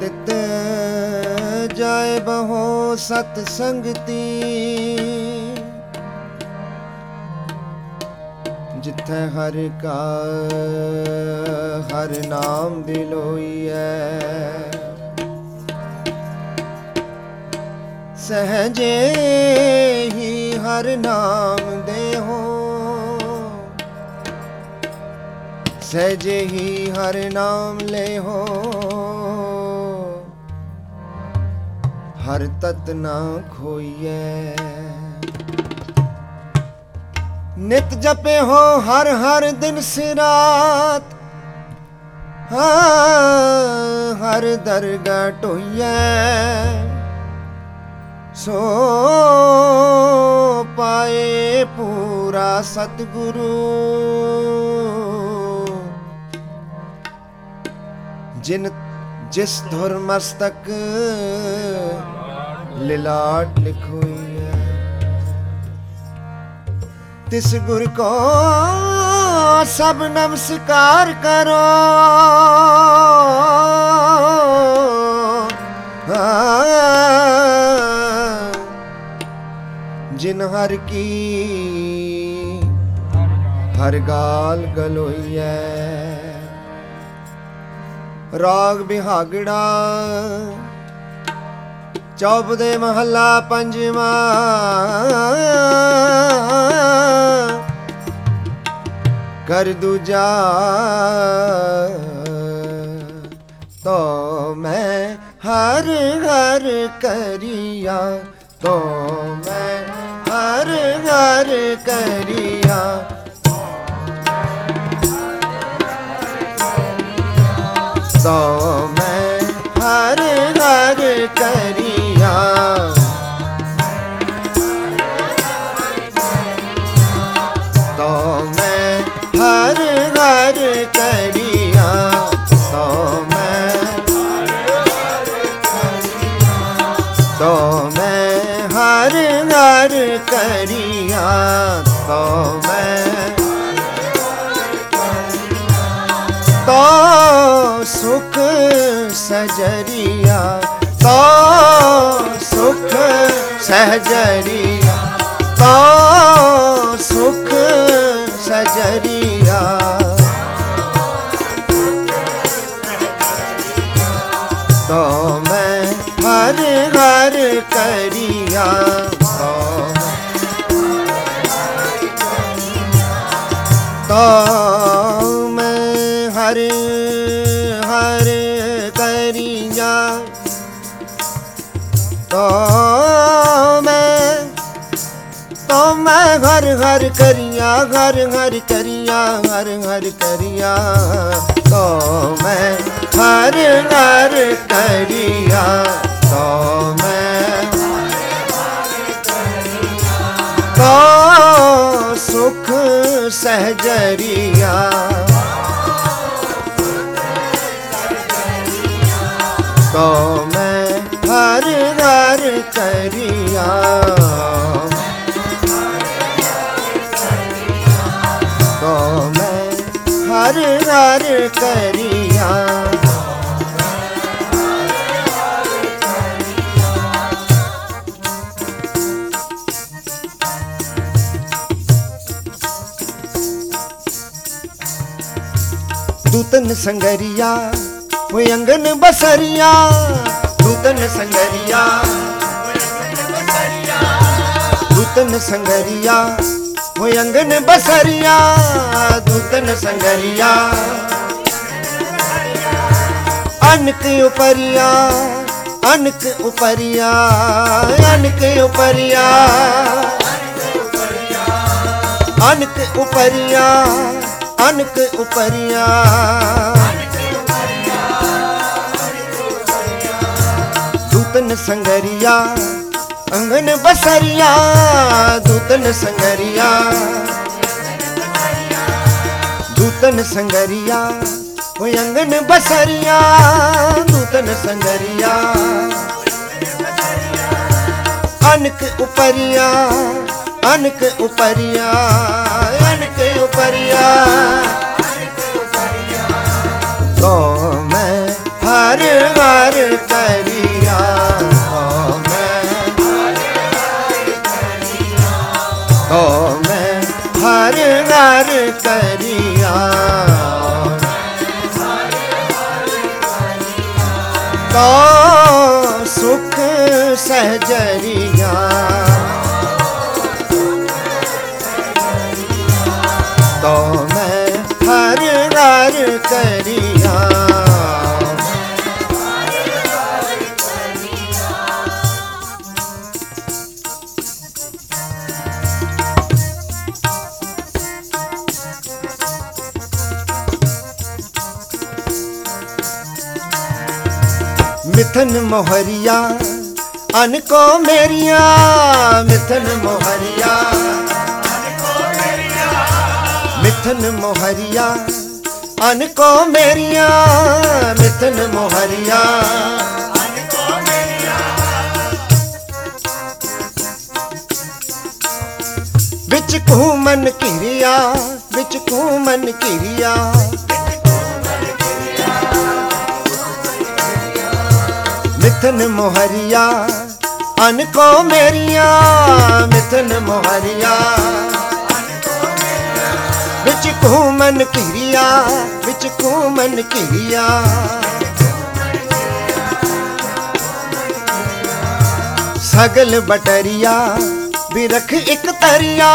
ਤਿਤ ਜਾਏ ਬਹੋ ਸਤ ਸੰਗਤੀ। ਜਿੱਥੇ ਹਰ ਕਾ ਹਰ ਨਾਮ ਬਿਲੋਈਐ। ਸਹਜੇ ਹੀ ਹਰ ਨਾਮ ਦੇਹੋ। ਸਹਜੇ ਹੀ ਹਰ ਨਾਮ ਲੈਹੋ। ਹਰ ਤਤ ਨਾ ਖੋਈਐ। ਨਿਤ ਜਪੇ ਹੋ ਹਰ ਹਰ ਦਿਨ ਸਿਰਾਤ। ਹਾਂ, ਹਰ ਦਰਗਾ ਢੋਈਐ ਸੋ ਪਾਏ ਪੂਰਾ ਸਤਿਗੁਰੂ। ਜਿਨ, ਜਿਸ ਧੁਰ ਮਸਤਕ ਲਿਲਾਟ ਲਿਖੋਈ ਹੈ। ਤਿਸ ਗੁਰ ਕੋ ਸਭ ਨਮਸਕਾਰ ਕਰੋ। ਜਿਨ ਹਰ ਕੀ ਹਰ ਗਾਲ ਗਲੋਈਐ ਰਾਗ ਬਿਹਾਗੜਾ ਚੌਪ ਦੇ ਮਹੱਲਾ ਪੰਜਵਾਂ। ਕਰ ਦੂਜਾ ਤੋ ਮੈਂ ਹਰ ਹਰ ਕਰੀਆ, ਤੋ ਮੈਂ ਹਰ ਹਰ ਕਰੀਆ। ਤੋ ਮੈਂ ਹਰ ਹਰ ਕਰੀਆ। ਮੈਂ ਹਰ ਹਰ ਕਰੀਆ ਤੋ ਮੈਂ ਤੋ ਸੁਖ ਸਜਰੀਆ, ਤੋ ਸੁਖ ਸਹਜਰੀਆ ਤੋ ਸੁਖ ਸਜਰੀਆ। ਤੋ ਮੈਂ ਹਰ ਹਰ ਕਰੀਆ ਤੋ ਤੋ ਮੈਂ ਹਰ ਹਰ ਕਰੀਆ ਤੋ ਤੋ ਮੈਂ ਹਰ ਹਰ ਕਰੀਆ ਹਰ ਹਰ ਕਰੀਆ ਹਰ ਹਰ ਕਰੀਆ ਤੋ ਮੈਂ ਹਰ ਹਰ ਕਰੀਆ ਤੋ ਮੈਂ ਤੋ ਸੁਖ ਸਹਜਰੀਆ ਤੋ ਮੈਂ ਹਰ ਹਰ ਕਰੀਆ। ਦੂਤਨ ਸੰਗਰੀਆ ਹੋਏ ਅੰਗਨ ਬਸਰੀਆ। ਦੂਤਨ ਸੰਗਰੀਆ ਦੂਤਨ ਸੰਗਰੀਆ ਹੋਏ ਅੰਗਨ ਬਸਰੀਆ। ਦੂਤਨ ਸੰਗਰੀਆ। ਅਨਕ ਉਪਰੀਆ ਅਨਕ ਉਪਰੀਆ ਅਨਕ ਉਪਰੀਆ। ਅਨਕ ਉਪਰੀਆ ਅਨਕ ਉਪਰੀਆ। ਦੂਤਨ ਸੰਗਰੀਆ, ਅੰਗਨ ਬਸਰੀਆ, ਦੂਤਨ ਸੰਗਰੀਆ। ਦੂਤਨ ਸੰਗਰੀਆ ਓਏ ਅੰਗਨ ਬਸਰੀਆ ਦੂਤਨ ਸੰਗਰੀਆ। ਅਨਕ ਉਪਰੀਆ ਅਨਕ ਉਪਰੀਆ ਅਨਕ ਉਪਰੀਆ। ਸੋ ਮੈਂ ਹਰ ਹਰ ਕਰੀਆ। ਸੋ ਮੈਂ ਹਰ ਹਰ ਕਰੀਆ ਸੋ ਮੈਂ ਹਰ ਹਰ ਕਰੀਆ। ਤੋ ਸੁਖ ਸਹਜਰੀਆ ਮਿਥਨ ਮੋਹਰੀਆ ਅਨ ਕੋ ਮੇਰੀਆ, ਮਿਥਨ ਮੋਹਰੀਆ। ਮਿਥਨ ਮੋਹਰੀਆ ਅਨ ਕੋ ਮੇਰੀਆ, ਮਿਥਨ ਮੋਹਰੀਆ। ਵਿੱਚ ਘੂਮਨ ਘਿਰਿਆ, ਵਿੱਚ ਘੂਮਨ ਘਿਰਿਆ। ਮਿਥਨ ਮੋਹਰੀਆ ਅਨ ਕੋ ਮੇਰੀਆ, ਮਿਥਨ ਮੋਹਰੀਆ। ਵਿੱਚ ਘੂਮਨ ਘਿਰਿਆ, ਵਿੱਚ ਘੂਮਨ ਘਿਰਿਆ। ਸਗਲ ਬਟਰੀਆ ਬਿਰਖ ਇੱਕ ਤਰੀਆ,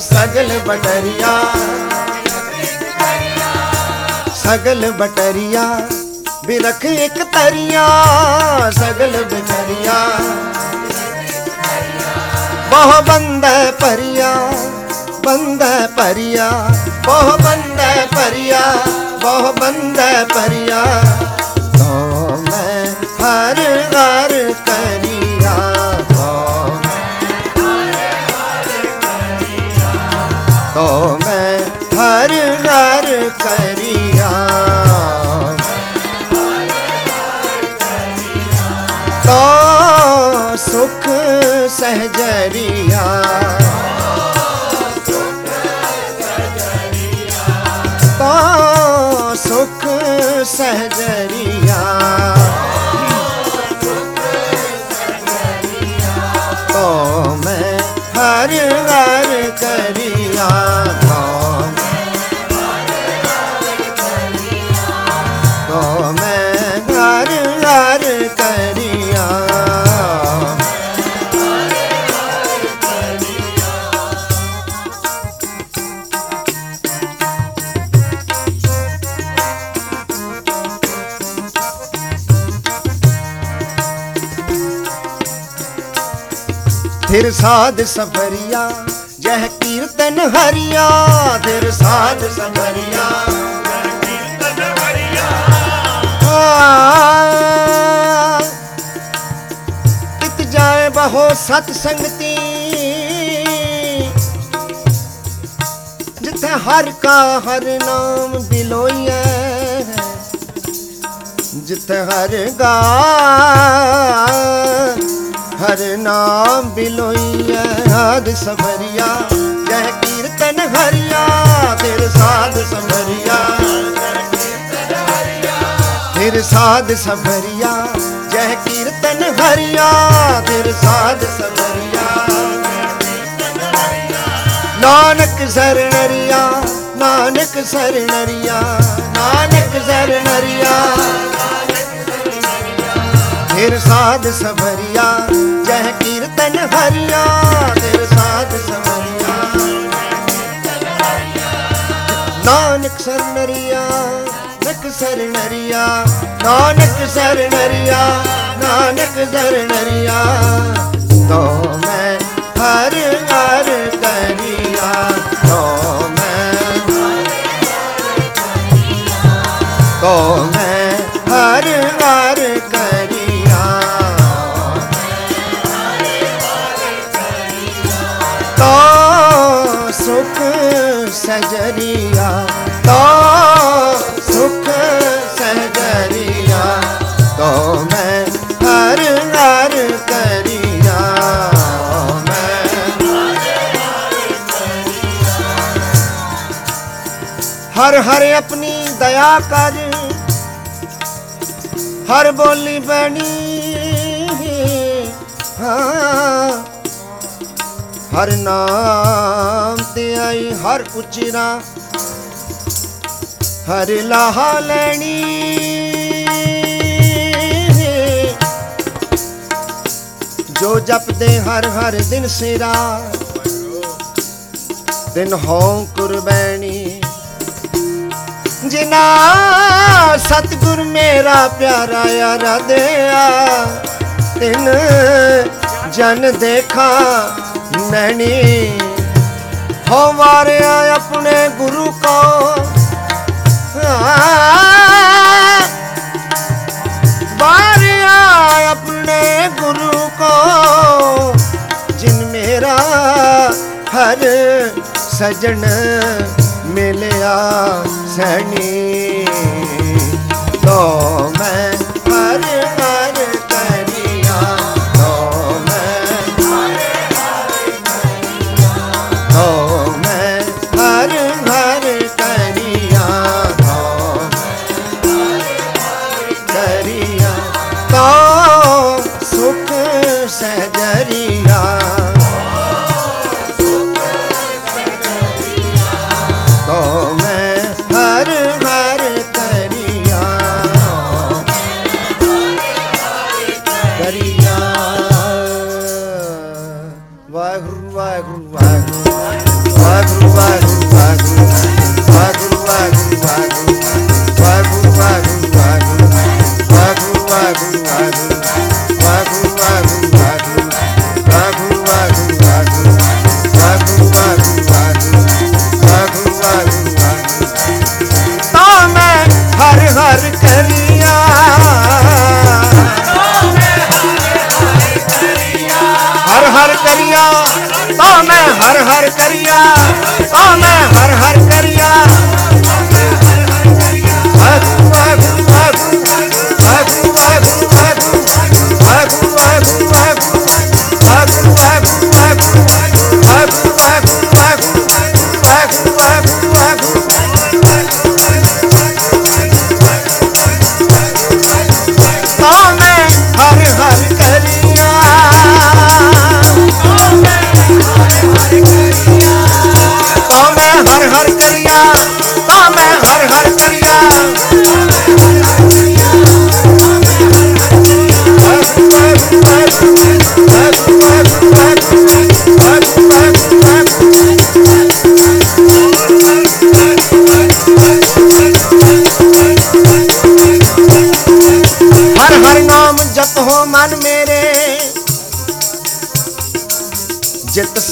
ਸਗਲ ਬਟਰੀਆ। ਸਗਲ ਬਟਰੀਆ ਬਿਰਖ ਇੱਕ ਤਰੀਆ, ਸਗਲ ਬਟਰੀਆ ਬਹੁ ਬੰਦੈ ਭਰੀਆ ਬੰਦੈ ਭਰੀਆ। ਬਹੁ ਬੰਦੈ ਭਰੀਆ, ਬਹੁ ਬੰਦੈ ਭਰੀਆ। ਸਾਧ ਸਫਰੀਆ ਜਹ ਕੀਰਤਨ ਹਰੀਆ ਫਿਰ ਸਾਧ ਸਫਰੀਆ ਆ, ਕਿਤ ਜਾਏ ਬਹੋ ਸਤ ਸੰਗਤੀ ਜਿੱਥੇ ਹਰ ਕਾ ਹਰ ਨਾਮ ਬਿਲੋਈਐ ਜਿੱਥੇ ਹਰ ਗਾ ਹਰ ਨਾਮ ਬਿਲੋਈਐ ਆਦ ਸਫਰੀਆ ਜਹ ਕੀਰਤਨ ਹਰੀਆ ਤੇਰ ਸਾਧ ਸਫਰੀਆ ਫਿਰ ਸਾਧ ਸਫਰੀਆ ਜਹ ਕੀਰਤਨ ਹਰੀਆ, ਫਿਰ ਸਾਧ ਸਫਰੀਆ ਨਾਨਕ ਸਰਣਰੀਆ ਨਾਨਕ ਸਰਣਰੀਆ ਨਾਨਕ ਸਰਣਰੀਆ ਫਿਰ ਸਾਧ ਸਫਰੀਆ ਜਹ ਕੀਰਤਨ ਹਰੀਆ ਫਿਰ ਸਾਧ ਸਫਰੀਆ ਨਾਨਕ ਸਰਣਰੀਆ ਨਕ ਸਰਣਰੀਆ ਨਾਨਕ ਸਰਣਰੀਆ ਨਾਨਕ ਸਰਣਰੀਆ ਹਰ ਆਪਣੀ ਦਇਆ ਕਰ। ਹਰ ਬੋਲੀ ਬਣੀ। ਹਾਂ। ਹਰ ਨਾਮ ਤੇ ਆਈ ਹਰ ਉਚਰਾ। ਹਰ ਲਾਹਾ ਲੈਣੀ। ਜੋ ਜਪਦੇ ਹਰ ਹਰ ਦਿਨ ਸਿਰਾ। ਦਿਨ ਹੋਂ ਕੁਰਬਾਨੀ ਜਿਨਾ ਸਤਿਗੁਰ ਮੇਰਾ ਪਿਆਰਾ ਯਾਰਾ ਦਿਆ। ਤਿਨ ਜਨ ਦੇਖਾ ਨੈਣੀ। ਹੋ ਵਾਰਿਆ ਆਪਣੇ ਗੁਰੂ ਕੋ। ਵਾਰਿਆ ਆਪਣੇ ਗੁਰੂ ਕੋ। ਜਿਨ ਮੇਰਾ ਹਰ ਸਜਣ ਮਿਲਿਆ ਸਣੀ। ਤੋ ਮੈਂ ਹਰ ਹਰ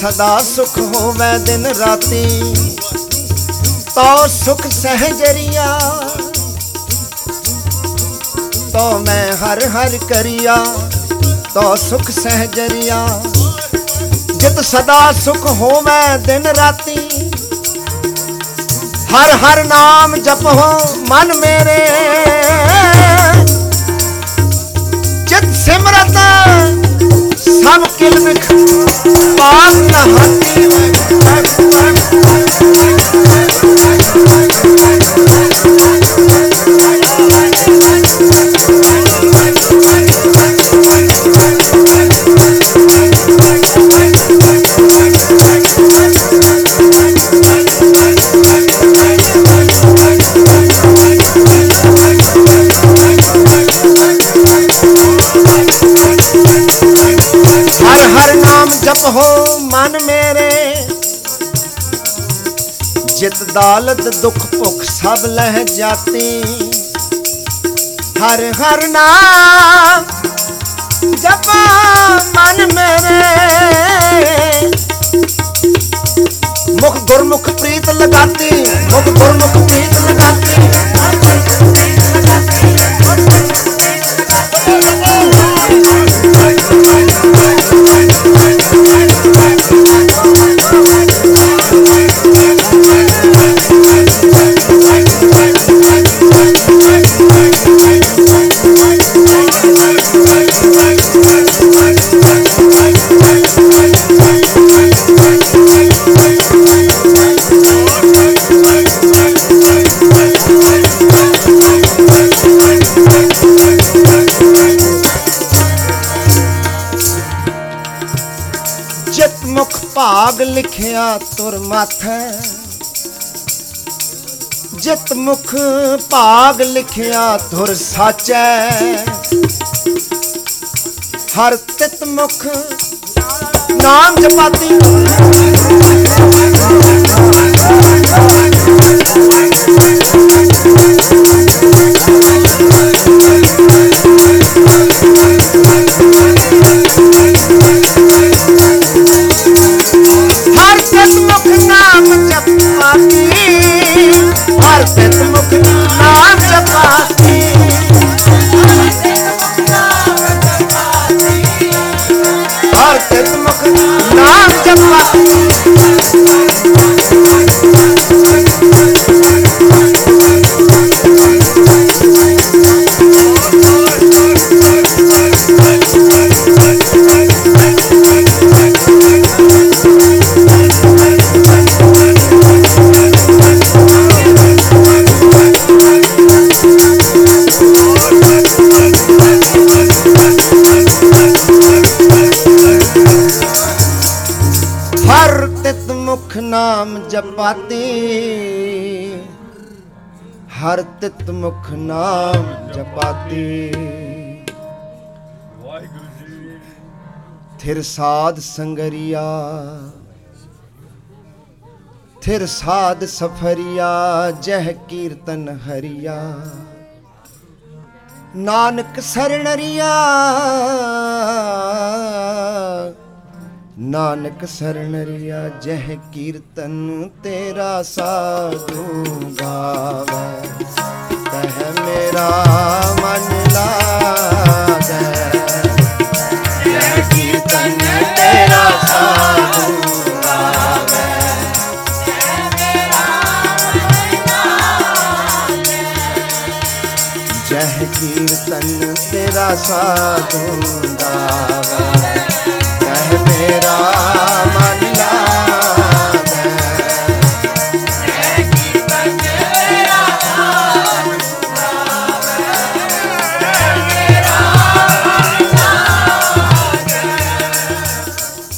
ਸਦਾ ਸੁਖ ਹੋਵੇ ਦਿਨ ਰਾਤੀ। ਤੋ ਸੁਖ ਸਹਜਰੀਆ। ਤੋ ਮੈਂ ਹਰ ਹਰ ਕਰੀਆ ਤੋ ਸੁਖ ਸਹਜਰੀਆ। ਜਿਤ ਸਦਾ ਸੁਖ ਹੋਵੇ ਦਿਨ ਰਾਤੀ। ਹਰ ਹਰ ਨਾਮ ਜਪੋ ਮਨ ਮੇਰੇ। ਜਿਤ ਸਿਮਰਤ सब किल में पान नहाते ਨਾਮ ਜਪੋ ਮਨ ਮੇਰੇ। ਜਿਤ ਦਾਲਤ ਦੁਖ ਭੁਖ ਸਭ ਲਹਿ ਜਾਤੀ। ਹਰ ਹਰ ਨਾਮ ਜਪੋ ਮਨ ਮੇਰੇ। ਮੁਖ ਗੁਰਮੁਖ ਪ੍ਰੀਤ ਲਗਾਤੀ, ਮੁਖ ਗੁਰਮੁਖ ਪ੍ਰੀਤ ਲਗਾਤੀ। ਲਿਖਿਆ ਤੁਰ ਮਾਥੈ। ਜਿਤ ਮੁਖ ਭਾਗ ਲਿਖਿਆ ਤੁਰ ਸਾਚੈ। ਹਰ ਤਿਤ ਮੁਖ ਨਾਮ ਜਪਾਤੀ। ਜਪਾਤੀ ਹਰ ਤਿਤ ਮੁਖ ਨਾਮ ਜਪਾਤੀ ਨਾਮ ਜਪਾਤੀ। ਹਰ ਤਿਤ ਮੁਖ ਨਾਮ ਜਪਾਤੀ। ਵਾਹਿਗੁਰੂ ਜੀ ਥਿਰ ਸਾਧ ਸੰਗਰੀਆ। ਥਿਰ ਸਾਧ ਸਫਰੀਆ, ਜਹ ਕੀਰਤਨ ਹਰੀਆ। ਨਾਨਕ ਸਰਣਰੀਆ। ਨਾਨਕ ਸਰਣਰੀਆ ਜਹ ਕੀਰਤਨ ਤੇਰਾ ਸਾਧੂ ਗਾਵੇ। ਤਹ ਮੇਰਾ ਮਨ ਲਾਗੈ ਜਹ ਕੀਰਤਨ ਤੇਰਾ ਸਾਧੂ ਜਹ ਕੀਰਤਨ ਤੇਰਾ ਸਾਧੂ ਗਾਵੇ। ਕਹਿ ਮੇਰਾ ਮਨ ਲਾਗੈ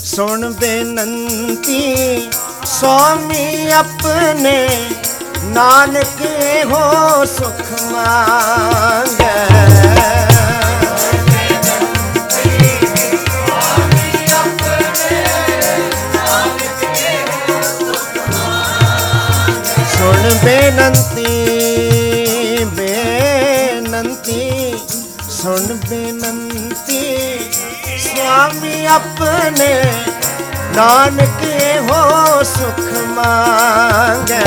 ਸੁਣ ਬੇਨੰਤੀ ਸੁਆਮੀ ਆਪਣੇ ਨਾਨਕ ਹੋ ਸੁਖ ਮੰਗੈ। ਬੇਨੰਤੀ ਬੇਨੰਤੀ ਸੁਣ ਬੇਨੰਤੀ ਸੁਆਮੀ ਆਪਣੇ ਨਾਨਕ ਹੋ ਸੁਖ ਮੰਗੈ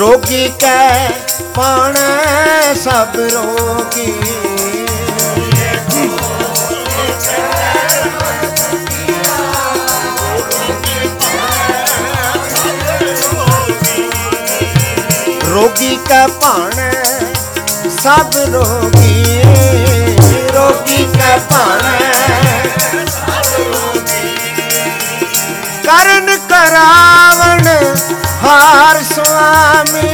ਰੋਗੀ ਕੈ ਪਾਣ ਸਭ ਰੋਗੀ। ਰੋਗੀ ਕੈ ਭਾਣ ਸਭ ਰੋਗੀ। ਰੋਗੀ ਕੈ ਭਾਣ ਕਰਨ ਕਰਾਵਣ ਹਾਰ ਸੁਆਮੀ।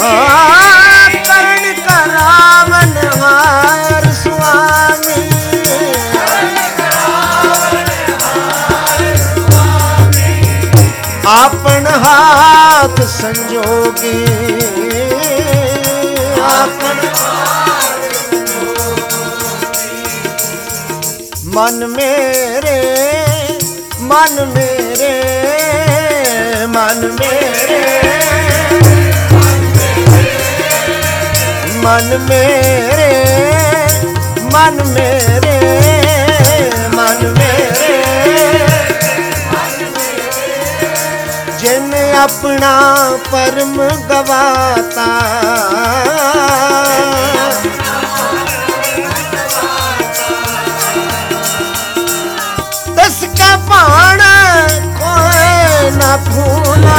ਹਾਂ, ਕਰਨ ਕਰਾਵਣ ਹਾਰ ਸੁਆਮੀ। ਆਪਨ ਹਾਥ ਸੰਜੋਗੀ। ਆਪਨ ਮਨ ਮੇਰੇ ਮਨ ਮੇਰੇ। ਮਨ ਮੇਰੇ ਮਨ ਮੇਰੇ ਮਨ ਮੇਰੇ। ਜਿਨ ਆਪਣਾ ਪਰਮ ਗਵਾਤਾ ਕੋਈ ਨਾ ਭੂਲਾ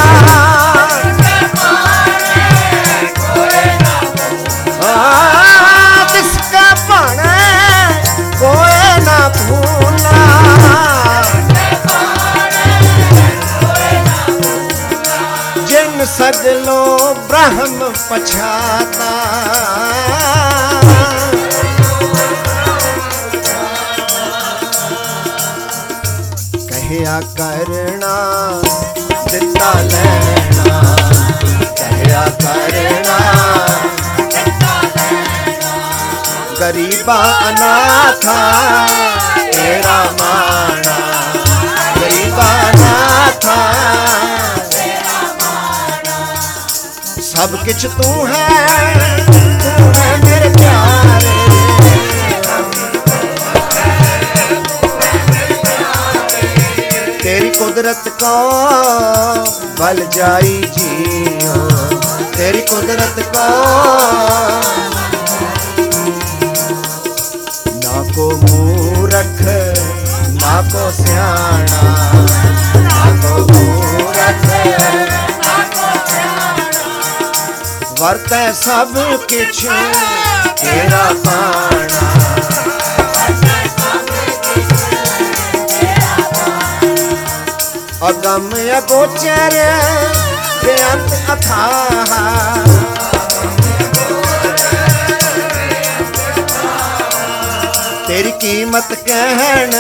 ਆ ਦਸ ਕਾ ਪਾਣ ਕੋਈ ਨਾ ਭੂਲਾ ਜਿਨ ਗਰੀਬਾ ਅਨਾਥਾ ਤੇਰਾ ਮਾਣਾ ਗਰੀਬਾ ਅਨਾਥਾ ਸਭ ਕੁਛ ਤੂੰ ਹੈ ਤੂੰ ਹੈ ਮੇਰੇ ਪਿਆਰੇ ਤੇਰੀ ਕੁਦਰਤ ਕੋ ਬਲ ਜਾਈ ਜੀਓ ਤੇਰੀ ਕੁਦਰਤ ਕੋ ਨਾ ਕੋ ਮੂਰਖ ਨਾ ਕੋ ਸਿਆਣਾ ਨਾ ਕੋ ਮੂਰਖ ਵਰਤੈ ਸਭ ਕਿਛ ਤੇਰਾ ਪਾਣਾ ਅਗਮ ਅਗੋਚਰ ਬੇਅੰਤ ਅਥਾਹ ਤੇਰੀ ਕੀਮਤ ਕਹਿਣ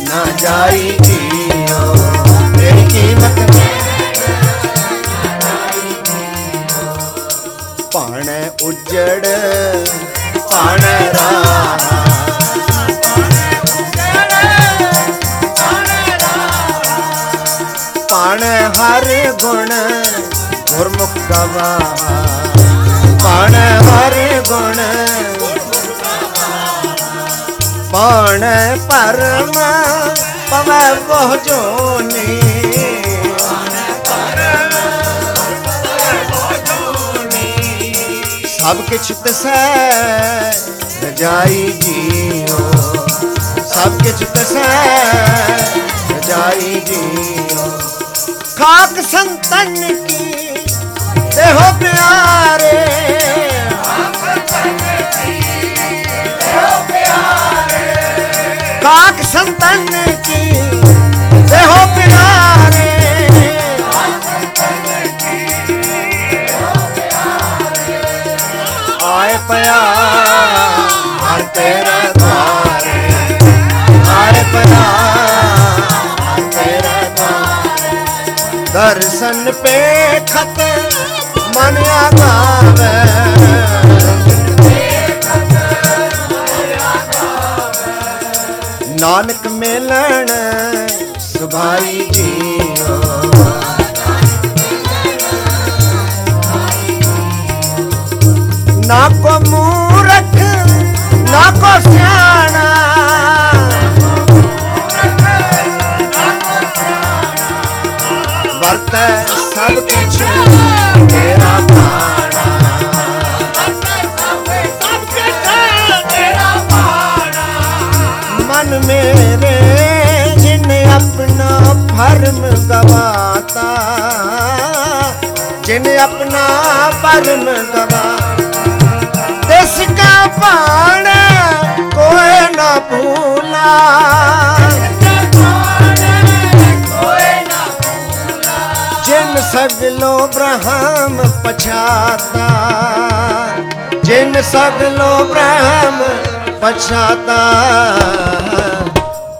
ਨਾ ਜਾਈ ਜੀਓ ਤੇਰੀ ਕੀਮਤ ਪਾਣੈ ਉਜੜ ਗੁਰਮੁਖ ਗਵਾਹ ਪਾਣੈ ਹਰ ਗੁਣ ਪਾਣੈ ਪਰਮ ਪਵੈ ਬਹੁ ਜੋਨੀ ਸਭ ਕਿਛ ਤਸੈ ਰਜਾਈ ਜੀਓ ਸਭ ਕਿਛ ਤਸੈ ਰਜਾਈ ਜੀਓ ਖਾਕ ਦਰਸ਼ਨ ਪੇ ਖਤ ਮਨ ਆਗਾਵੇ ਨਾਨਕ ਮਿਲਣ ਸੁਭਾਈ ਜੀਓ। ਨਾ ਕੋ ਮੂਰਖ ਨਾ ਕੋ ਸਿਆਣਾ। ਵਰਤੈ ਮੇਰੇ, ਜਿਨ ਆਪਣਾ ਭਰਮ ਗਵਾਤਾ। ਜਿਨ ਆਪਣਾ ਭਰਮ ਗਵਾ ਦਿਸ ਕਾ ਪਾਣ ਕੋਈ ਨਾ ਭੂਲਾ। ਜਿਨ ਸਗਲੋ ਬ੍ਰਹਮ ਪਛਾਤਾ। ਜਿਨ ਸਗਲੋ ਬ੍ਰਹਮ ਪਛਾਤਾ।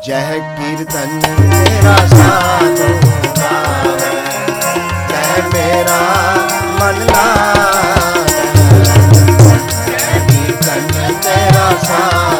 ਜਹ ਕੀਰਤਨ ਮੇਰਾ ਸਾਧੂ ਗਾਵੇ ਤੈ ਮੇਰਾ ਮਨ ਲਾਗੇ ਜਹ ਕੀਰਤਨ ਤੇਰਾ ਸਾਧੂ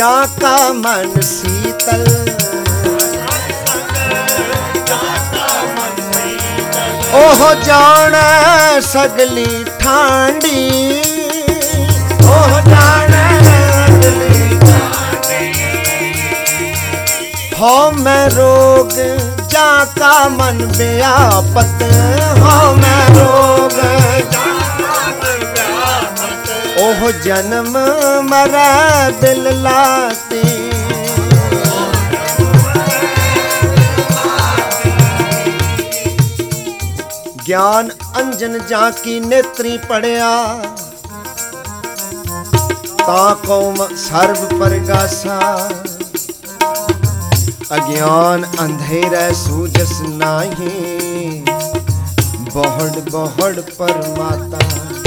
ਜਾ ਕਾ ਮਨ ਸੀਤਲ ਉਹ ਜਾਣੈ ਸਗਲੀ ਠਾਂਡੀ ਉਹ ਜਾਣੈ ਸਗਲੀ ਹੋ ਮੈਂ ਰੋਗ ਜਾ ਕਾ ਮਨ ਬਿਆਪਤ ਹੋ ਮੈਂ ਰੋਗ ओह जन्म मरा दिल लाती। ज्ञान अंजन जाकी नेत्री पढ़िया। ताको सर्व परगासा। अज्ञान अंधेरा सूजस नाही। बहुड़ बहुड़ परमाता।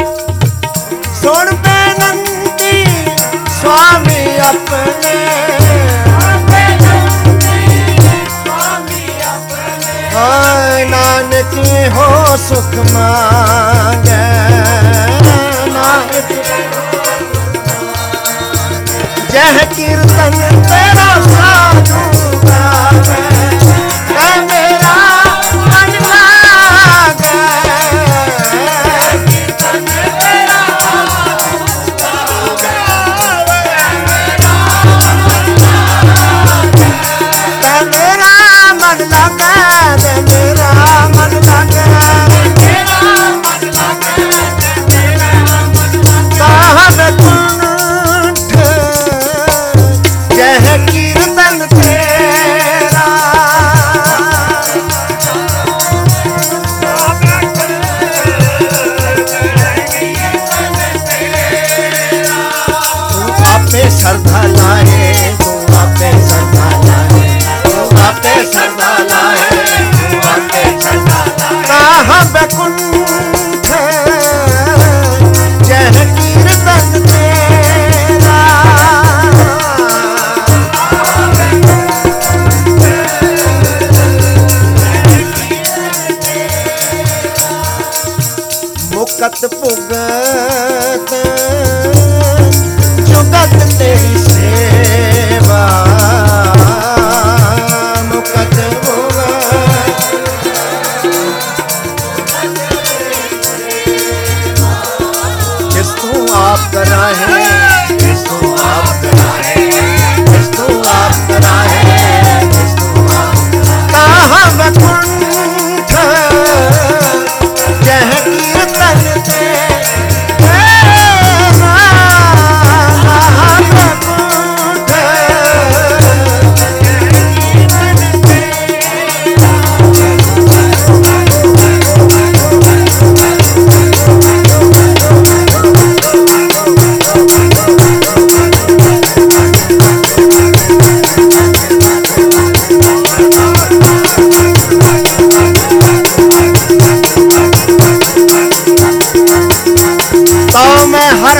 ਸੁਖ ਮੰਗੈ ਨਾਨਕ ਜਹ ਕੀਰਤਨ ਤੇਰਾ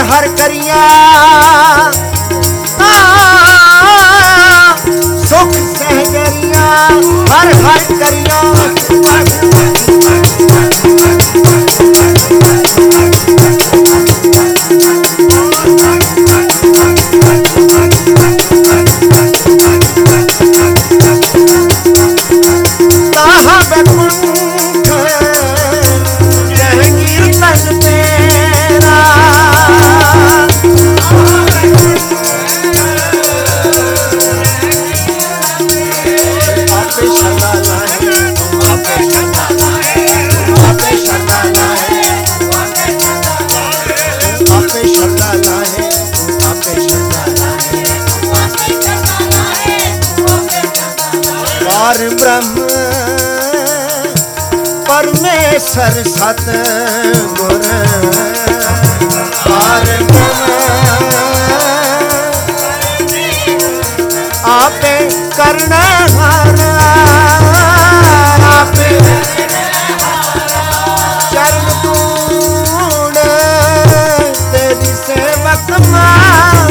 ਹਰ ਹਰ ਕਰੀਆ। ਸਤ ਗੁਰ ਪਾਰ ਬ੍ਰਹਮ ਆਪੇ ਕਰਨਾ ਹਰ ਆਪੇ ਚਰਨ ਤੂੜ ਤੇਰੀ ਸੇਵਕ ਮੰਗੇ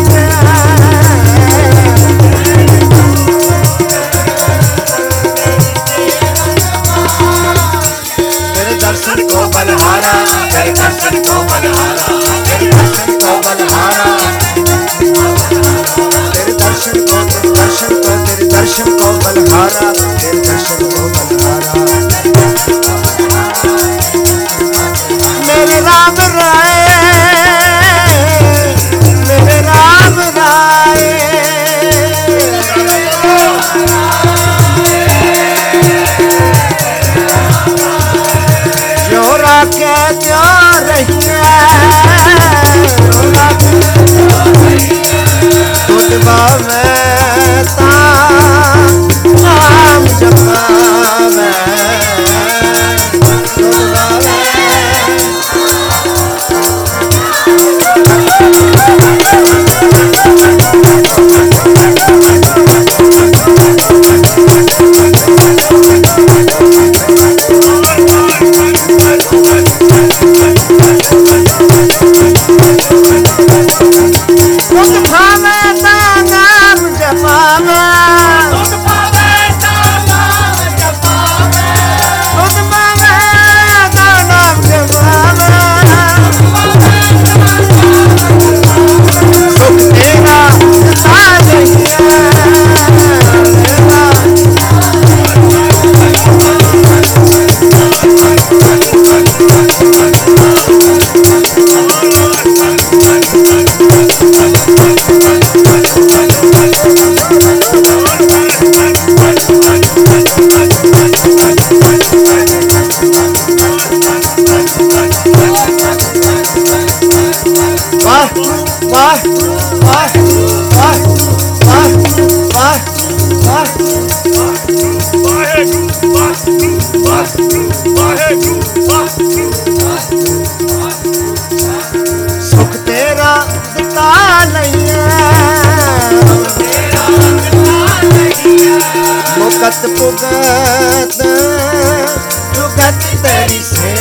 बलहारा जय दर्शन को बलहारा जय दर्शन को बलहारा तेरे दर्शन को तेरे दर्शन को तेरे दर्शन को बलहारा तेरे दर्शन को बलहारा ਪਾਵੇ ਤਾਂ ਮੁਕਤ ਪੁਗਤ ਜੁਗਤ ਤੇਰੀ ਸੇਵਾ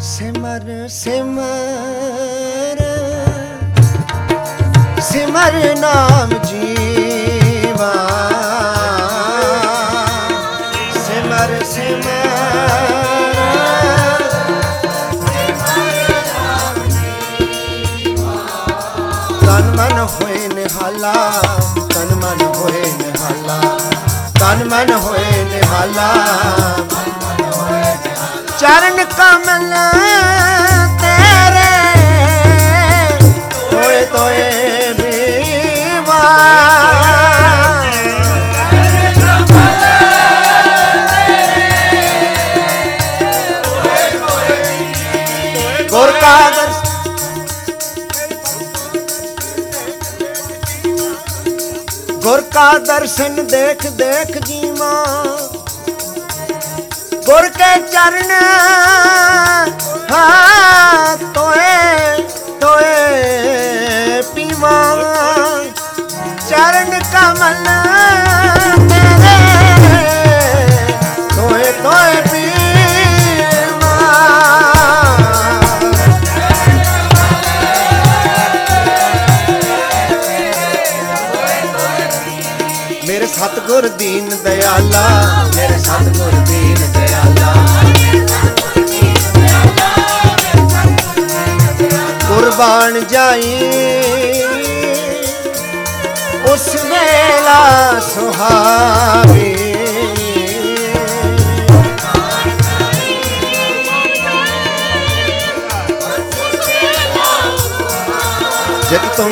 ਸਿਮਰ ਸਿਮਰ। ਸਿਮਰ ਨਾਮ ਜੀਵਾ। ਸਿਮਰ ਸਿਮਰ। ਤਨ ਮਨ ਹੋਏ ਨਿਹਾਲਾ, ਤਨ ਮਨ ਹੋਏ ਨਿਹਾਲਾ। ਤਨ ਮਨ ਹੋਏ ਨਿਹਾਲਾ। ਚਰਨ ਕਮਲ ਕਾ ਦਰਸ਼ਨ ਦੇਖ ਦੇਖ ਜੀਵਾ। ਗੁਰ ਕੇ ਚਰਨ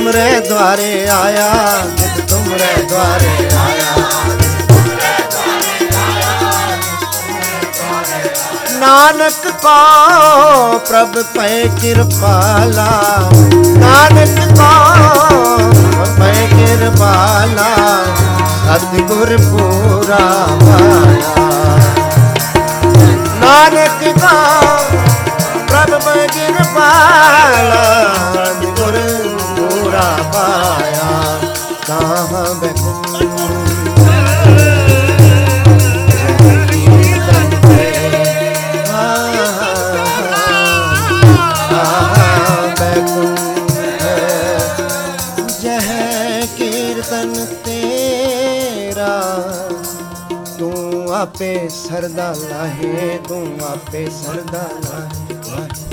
ਤੁਮਰੇ ਦੁਆਰੇ ਆਇਆ, ਜਿਤ ਤੁਮਰੇ ਦੁਆਰੇ ਆਇਆ। ਨਾਨਕ ਕੋ ਪ੍ਰਭ ਪੈ ਕਿਰਪਾਲਾ, ਨਾਨਕ ਕੋ ਪੈ ਕਿਰਪਾਲਾ, ਸਤਿਗੁਰ ਪੂਰਾ ਪਾਇਆ ਨਾਨਕ ਕੋ ਪ੍ਰਭ ਪੈ ਕਿਰਪਾਲਾ ਸਤਿਗੁਰ ਪੂਰਾ ਪਾਇਆ ਤੇਰਾ ਤੂੰ ਆਪੇ ਸਰਦਾ ਲਾਹੇ ਤੂੰ ਆਪੇ ਸਰਦਾ ਲਾਹੇ